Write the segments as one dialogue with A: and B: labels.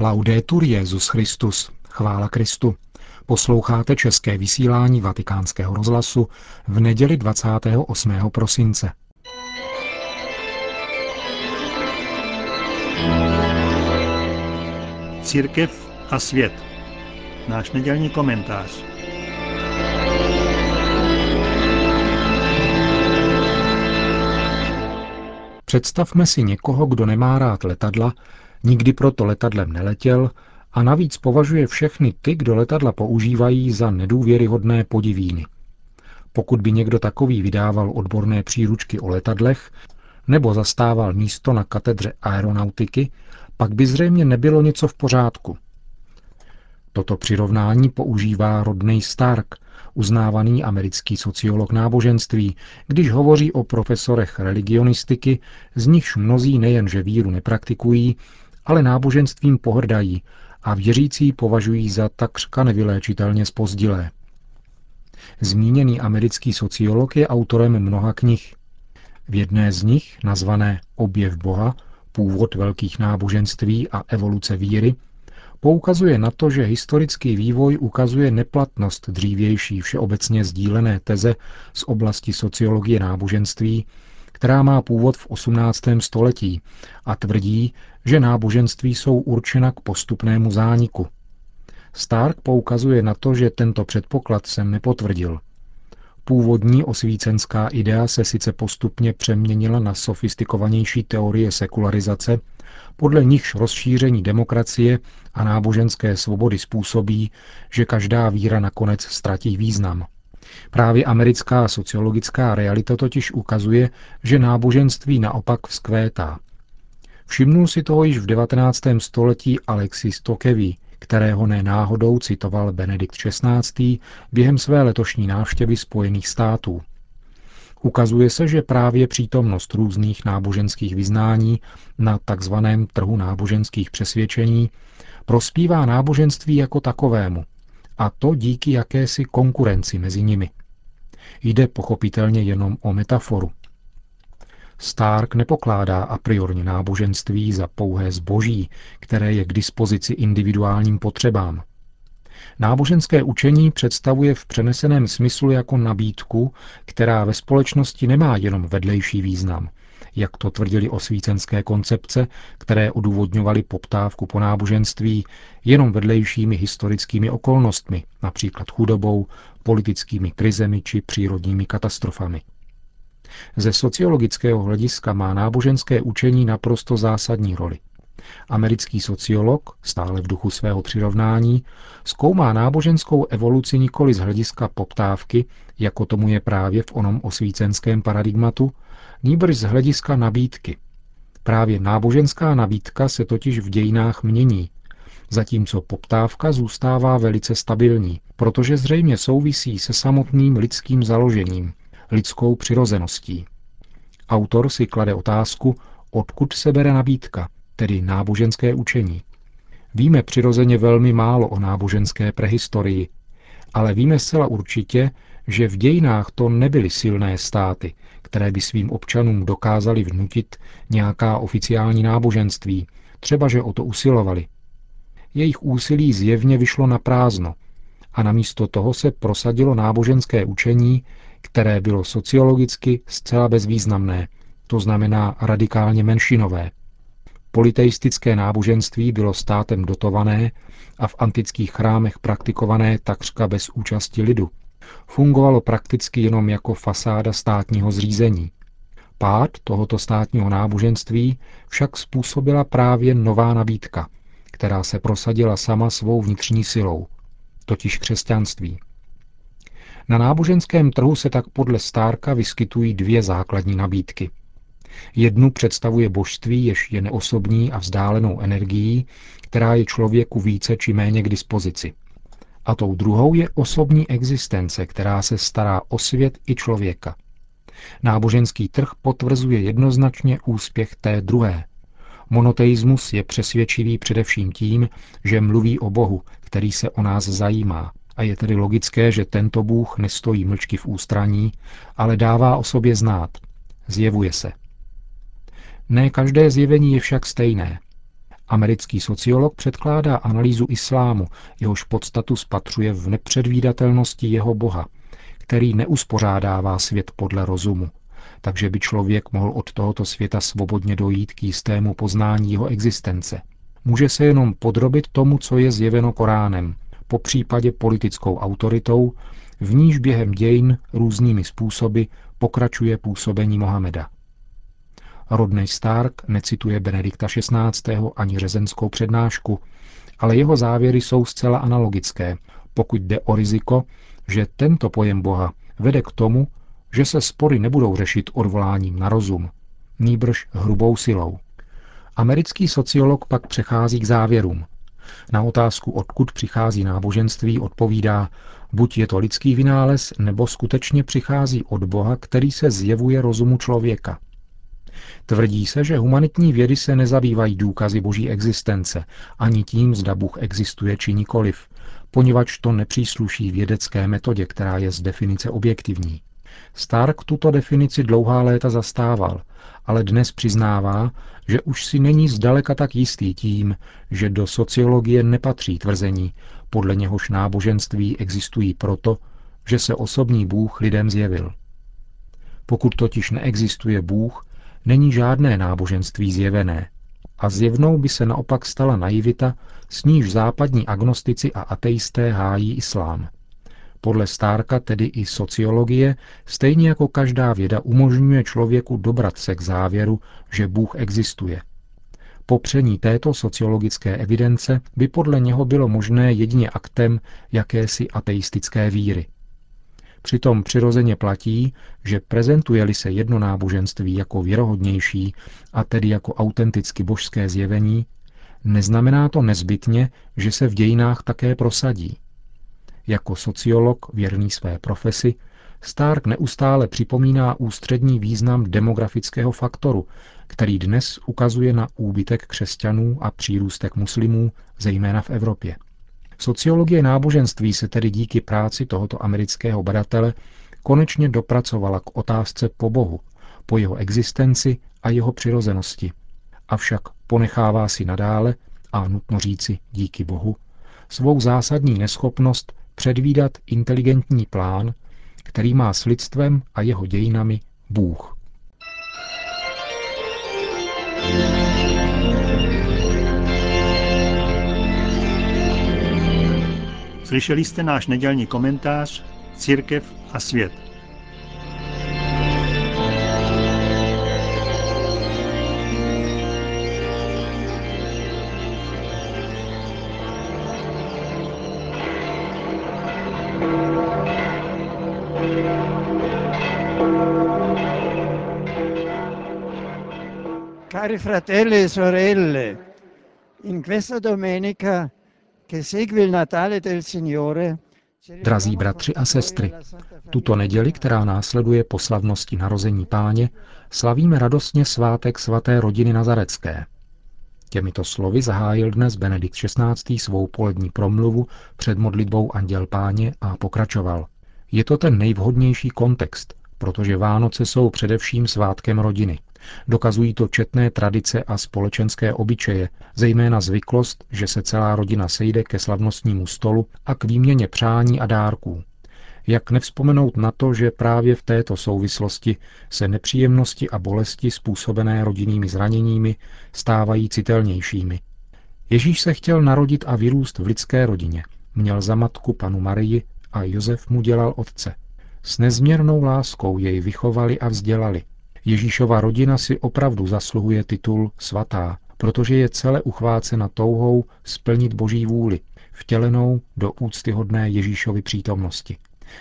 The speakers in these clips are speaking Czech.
A: Laudetur Jezus Christus, chvála Kristu. Posloucháte české vysílání Vatikánského rozhlasu v neděli 28. prosince.
B: Církev a svět. Náš nedělní komentář.
A: Představme si někoho, kdo nemá rád letadla, nikdy proto letadlem neletěl a navíc považuje všechny ty, kdo letadla používají, za nedůvěryhodné podivíny. Pokud by někdo takový vydával odborné příručky o letadlech nebo zastával místo na katedře aeronautiky, pak by zřejmě nebylo něco v pořádku. Toto přirovnání používá Rodney Stark, uznávaný americký sociolog náboženství, když hovoří o profesorech religionistiky, z nichž mnozí nejenže víru nepraktikují, ale náboženstvím pohrdají a věřící považují za takřka nevyléčitelně spozdilé. Zmíněný americký sociolog je autorem mnoha knih. V jedné z nich, nazvané Objev Boha, původ velkých náboženství a evoluce víry, poukazuje na to, že historický vývoj ukazuje neplatnost dřívější všeobecně sdílené teze z oblasti sociologie náboženství, která má původ v 18. století a tvrdí, že náboženství jsou určena k postupnému zániku. Stark poukazuje na to, že tento předpoklad se nepotvrdil. Původní osvícenská idea se sice postupně přeměnila na sofistikovanější teorie sekularizace, podle nichž rozšíření demokracie a náboženské svobody způsobí, že každá víra nakonec ztratí význam. Právě americká sociologická realita totiž ukazuje, že náboženství naopak vzkvétá. Všimnul si toho již v 19. století Alexis Tokevi, kterého nenáhodou citoval Benedikt XVI. během své letošní návštěvy Spojených států. Ukazuje se, že právě přítomnost různých náboženských vyznání na takzvaném trhu náboženských přesvědčení prospívá náboženství jako takovému, a to díky jakési konkurenci mezi nimi. Jde pochopitelně jenom o metaforu. Stark nepokládá a priorně náboženství za pouhé zboží, které je k dispozici individuálním potřebám. Náboženské učení představuje v přeneseném smyslu jako nabídku, která ve společnosti nemá jenom vedlejší význam, jak to tvrdili osvícenské koncepce, které odůvodňovaly poptávku po náboženství jenom vedlejšími historickými okolnostmi, například chudobou, politickými krizemi či přírodními katastrofami. Ze sociologického hlediska má náboženské učení naprosto zásadní roli. Americký sociolog, stále v duchu svého přirovnání, zkoumá náboženskou evoluci nikoli z hlediska poptávky, jako tomu je právě v onom osvícenském paradigmatu, nýbrž z hlediska nabídky. Právě náboženská nabídka se totiž v dějinách mění, zatímco poptávka zůstává velice stabilní, protože zřejmě souvisí se samotným lidským založením, lidskou přirozeností. Autor si klade otázku, odkud se bere nabídka, tedy náboženské učení. Víme přirozeně velmi málo o náboženské prehistorii, ale víme zcela určitě, že v dějinách to nebyly silné státy, které by svým občanům dokázali vnutit nějaká oficiální náboženství, třeba že o to usilovali. Jejich úsilí zjevně vyšlo na prázdno a namísto toho se prosadilo náboženské učení, které bylo sociologicky zcela bezvýznamné, to znamená radikálně menšinové. Politeistické náboženství bylo státem dotované a v antických chrámech praktikované takřka bez účasti lidu. Fungovalo prakticky jenom jako fasáda státního zřízení. Pád tohoto státního náboženství však způsobila právě nová nabídka, která se prosadila sama svou vnitřní silou, totiž křesťanství. Na náboženském trhu se tak podle Stárka vyskytují dvě základní nabídky. Jednu představuje božství, jež je neosobní a vzdálenou energií, která je člověku více či méně k dispozici. A tou druhou je osobní existence, která se stará o svět i člověka. Náboženský trh potvrzuje jednoznačně úspěch té druhé. Monoteismus je přesvědčivý především tím, že mluví o Bohu, který se o nás zajímá, a je tedy logické, že tento Bůh nestojí mlčky v ústraní, ale dává o sobě znát. Zjevuje se. Ne každé zjevení je však stejné. Americký sociolog předkládá analýzu islámu, jehož podstatu spatřuje v nepředvídatelnosti jeho boha, který neuspořádává svět podle rozumu, takže by člověk mohl od tohoto světa svobodně dojít k jistému poznání jeho existence. Může se jenom podrobit tomu, co je zjeveno Koránem, po případě politickou autoritou, v níž během dějin různými způsoby pokračuje působení Mohameda. Rodney Stark necituje Benedikta XVI. ani řezenskou přednášku, ale jeho závěry jsou zcela analogické, pokud jde o riziko, že tento pojem Boha vede k tomu, že se spory nebudou řešit odvoláním na rozum, nýbrž hrubou silou. Americký sociolog pak přechází k závěrům. Na otázku, odkud přichází náboženství, odpovídá, buď je to lidský vynález, nebo skutečně přichází od Boha, který se zjevuje rozumu člověka. Tvrdí se, že humanitní vědy se nezabývají důkazy boží existence, ani tím, zda Bůh existuje či nikoliv, poněvadž to nepřísluší vědecké metodě, která je z definice objektivní. Stark tuto definici dlouhá léta zastával, ale dnes přiznává, že už si není zdaleka tak jistý tím, že do sociologie nepatří tvrzení, podle něhož náboženství existují proto, že se osobní Bůh lidem zjevil. Pokud totiž neexistuje Bůh, není žádné náboženství zjevené. A zjevnou by se naopak stala naivita, s níž západní agnostici a ateisté hájí islám. Podle Stárka tedy i sociologie, stejně jako každá věda, umožňuje člověku dobrat se k závěru, že Bůh existuje. Popření této sociologické evidence by podle něho bylo možné jedině aktem jakési ateistické víry. Přitom přirozeně platí, že prezentuje-li se jedno náboženství jako věrohodnější, a tedy jako autenticky božské zjevení, neznamená to nezbytně, že se v dějinách také prosadí. Jako sociolog věrný své profesi, Stark neustále připomíná ústřední význam demografického faktoru, který dnes ukazuje na úbytek křesťanů a přírůstek muslimů, zejména v Evropě. Sociologie náboženství se tedy díky práci tohoto amerického badatele konečně dopracovala k otázce po Bohu, po jeho existenci a jeho přirozenosti. Avšak ponechává si nadále, a nutno říci díky Bohu, svou zásadní neschopnost předvídat inteligentní plán, který má s lidstvem a jeho dějinami Bůh.
B: Slyšeli jste náš nedělní komentář Církev a svět.
C: Cari fratelli e sorelle, in questa domenica
A: Drazí bratři a sestry, tuto neděli, která následuje po slavnosti narození páně, slavíme radostně svátek svaté rodiny Nazarecké. Těmito slovy zahájil dnes Benedikt XVI. svou polední promluvu před modlitbou Anděl páně a pokračoval. Je to ten nejvhodnější kontext, protože Vánoce jsou především svátkem rodiny. Dokazují to četné tradice a společenské obyčeje, zejména zvyklost, že se celá rodina sejde ke slavnostnímu stolu a k výměně přání a dárků. Jak nevzpomenout na to, že právě v této souvislosti se nepříjemnosti a bolesti způsobené rodinnými zraněními stávají citelnějšími. Ježíš se chtěl narodit a vyrůst v lidské rodině. Měl za matku panu Marii a Josef mu dělal otce. S nezměrnou láskou jej vychovali a vzdělali – Ježíšova rodina si opravdu zasluhuje titul svatá, protože je celé uchvácena touhou splnit boží vůli, vtělenou do úctyhodné Ježíšovy přítomnosti.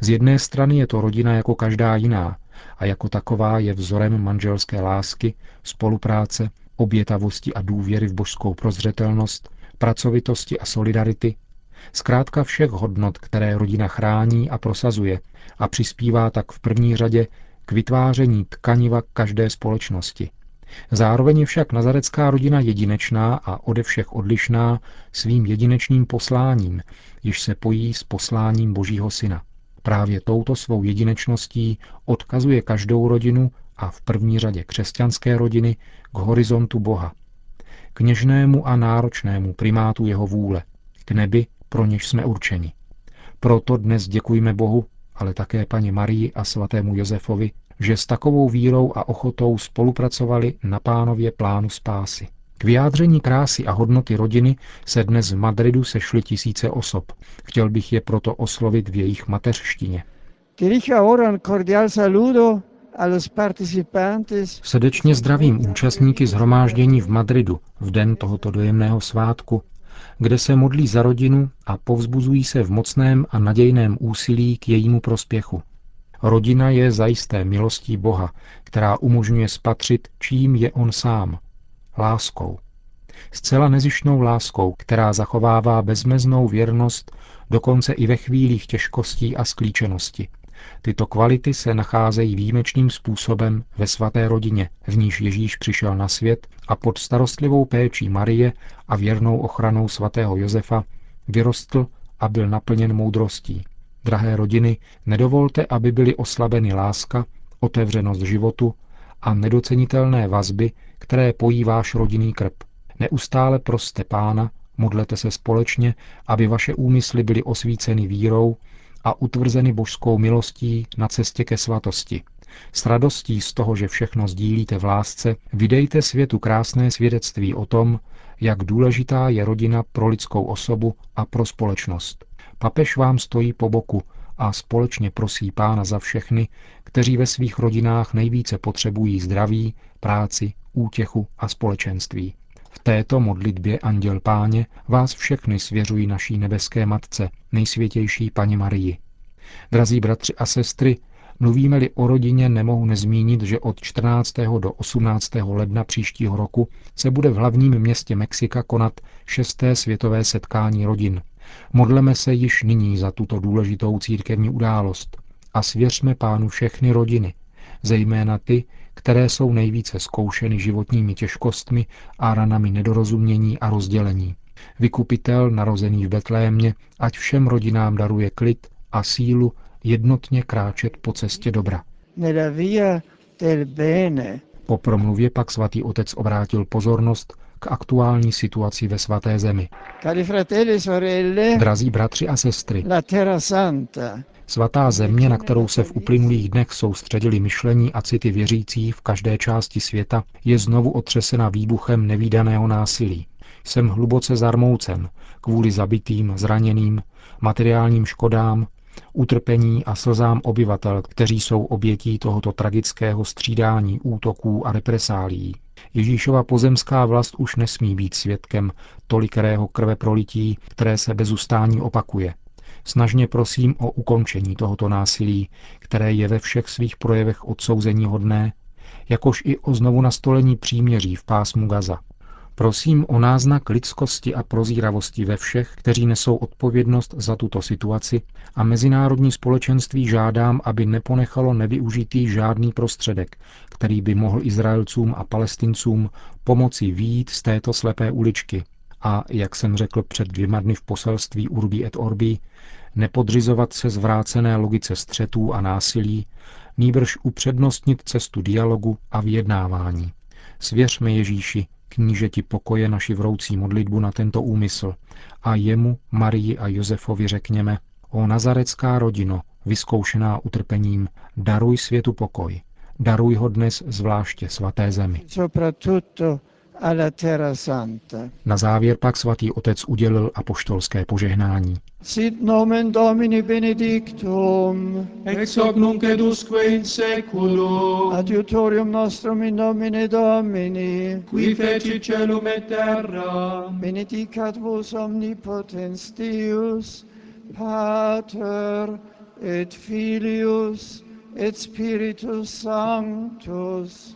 A: Z jedné strany je to rodina jako každá jiná a jako taková je vzorem manželské lásky, spolupráce, obětavosti a důvěry v božskou prozřetelnost, pracovitosti a solidarity, zkrátka všech hodnot, které rodina chrání a prosazuje a přispívá tak v první řadě k vytváření tkaniva každé společnosti. Zároveň je však nazarecká rodina jedinečná a ode všech odlišná svým jedinečným posláním, již se pojí s posláním Božího Syna. Právě touto svou jedinečností odkazuje každou rodinu a v první řadě křesťanské rodiny k horizontu Boha. k něžnému a náročnému primátu jeho vůle, k nebi, pro něž jsme určeni. Proto dnes děkujeme Bohu, ale také paní Marii a svatému Josefovi, že s takovou vírou a ochotou spolupracovali na pánově plánu spásy. K vyjádření krásy a hodnoty rodiny se dnes v Madridu sešly tisíce osob. Chtěl bych je proto oslovit v jejich mateřštině. Srdečně zdravím účastníky zhromáždění v Madridu v den tohoto dojemného svátku, kde se modlí za rodinu a povzbuzují se v mocném a nadějném úsilí k jejímu prospěchu. Rodina je zajisté milostí Boha, která umožňuje spatřit, čím je on sám. Láskou. Zcela nezištnou láskou, která zachovává bezmeznou věrnost dokonce i ve chvílích těžkostí a sklíčenosti. Tyto kvality se nacházejí výjimečným způsobem ve svaté rodině, v níž Ježíš přišel na svět a pod starostlivou péčí Marie a věrnou ochranou svatého Josefa vyrostl a byl naplněn moudrostí. Drahé rodiny, nedovolte, aby byly oslabeny láska, otevřenost životu a nedocenitelné vazby, které pojí váš rodinný krb. Neustále proste pána, modlete se společně, aby vaše úmysly byly osvíceny vírou a utvrzeny božskou milostí na cestě ke svatosti. S radostí z toho, že všechno sdílíte v lásce, vydejte světu krásné svědectví o tom, jak důležitá je rodina pro lidskou osobu a pro společnost. Papež vám stojí po boku a společně prosí pána za všechny, kteří ve svých rodinách nejvíce potřebují zdraví, práci, útěchu a společenství. Této modlitbě Anděl Páně vás všechny svěřují naší nebeské Matce, nejsvětější Paní Marii. Drazí bratři a sestry, mluvíme-li o rodině, nemohu nezmínit, že od 14. do 18. ledna příštího roku se bude v hlavním městě Mexika konat šesté světové setkání rodin. Modleme se již nyní za tuto důležitou církevní událost a svěřme pánu všechny rodiny, zejména ty, které jsou nejvíce zkoušeny životními těžkostmi a ranami nedorozumění a rozdělení. Vykupitel, narozený v Betlémě, ať všem rodinám daruje klid a sílu jednotně kráčet po cestě dobra. Po promluvě pak svatý otec obrátil pozornost k aktuální situaci ve svaté zemi.
C: E
A: Drazí bratři a sestry, Svatá země, na kterou se v uplynulých dnech soustředili myšlení a city věřící v každé části světa, je znovu otřesena výbuchem nevýdaného násilí. Jsem hluboce zarmoucen kvůli zabitým, zraněným, materiálním škodám, utrpení a slzám obyvatel, kteří jsou obětí tohoto tragického střídání útoků a represálí. Ježíšova pozemská vlast už nesmí být svědkem tolikerého krve prolití, které se bez ustání opakuje. Snažně prosím o ukončení tohoto násilí, které je ve všech svých projevech odsouzení hodné, jakož i o znovu nastolení příměří v pásmu Gaza. Prosím o náznak lidskosti a prozíravosti ve všech, kteří nesou odpovědnost za tuto situaci a mezinárodní společenství žádám, aby neponechalo nevyužitý žádný prostředek, který by mohl Izraelcům a Palestincům pomoci výjít z této slepé uličky a, jak jsem řekl před dvěma dny v poselství Urbi et Orbi, nepodřizovat se zvrácené logice střetů a násilí, nýbrž upřednostnit cestu dialogu a vyjednávání. Svěřme Ježíši, knížeti pokoje naši vroucí modlitbu na tento úmysl a jemu, Marii a Josefovi řekněme, o nazarecká rodino, vyzkoušená utrpením, daruj světu pokoj. Daruj ho dnes zvláště svaté zemi. Na závěr pak svatý otec udělil apoštolské požehnání.
C: Sit nomen Domini benedictum,
D: ex hoc nunc edusque in seculum,
C: adiutorium nostrum in nomine Domini,
D: qui feci celum et terra,
C: benedicat vos omnipotens Deus, Pater et Filius et Spiritus Sanctus.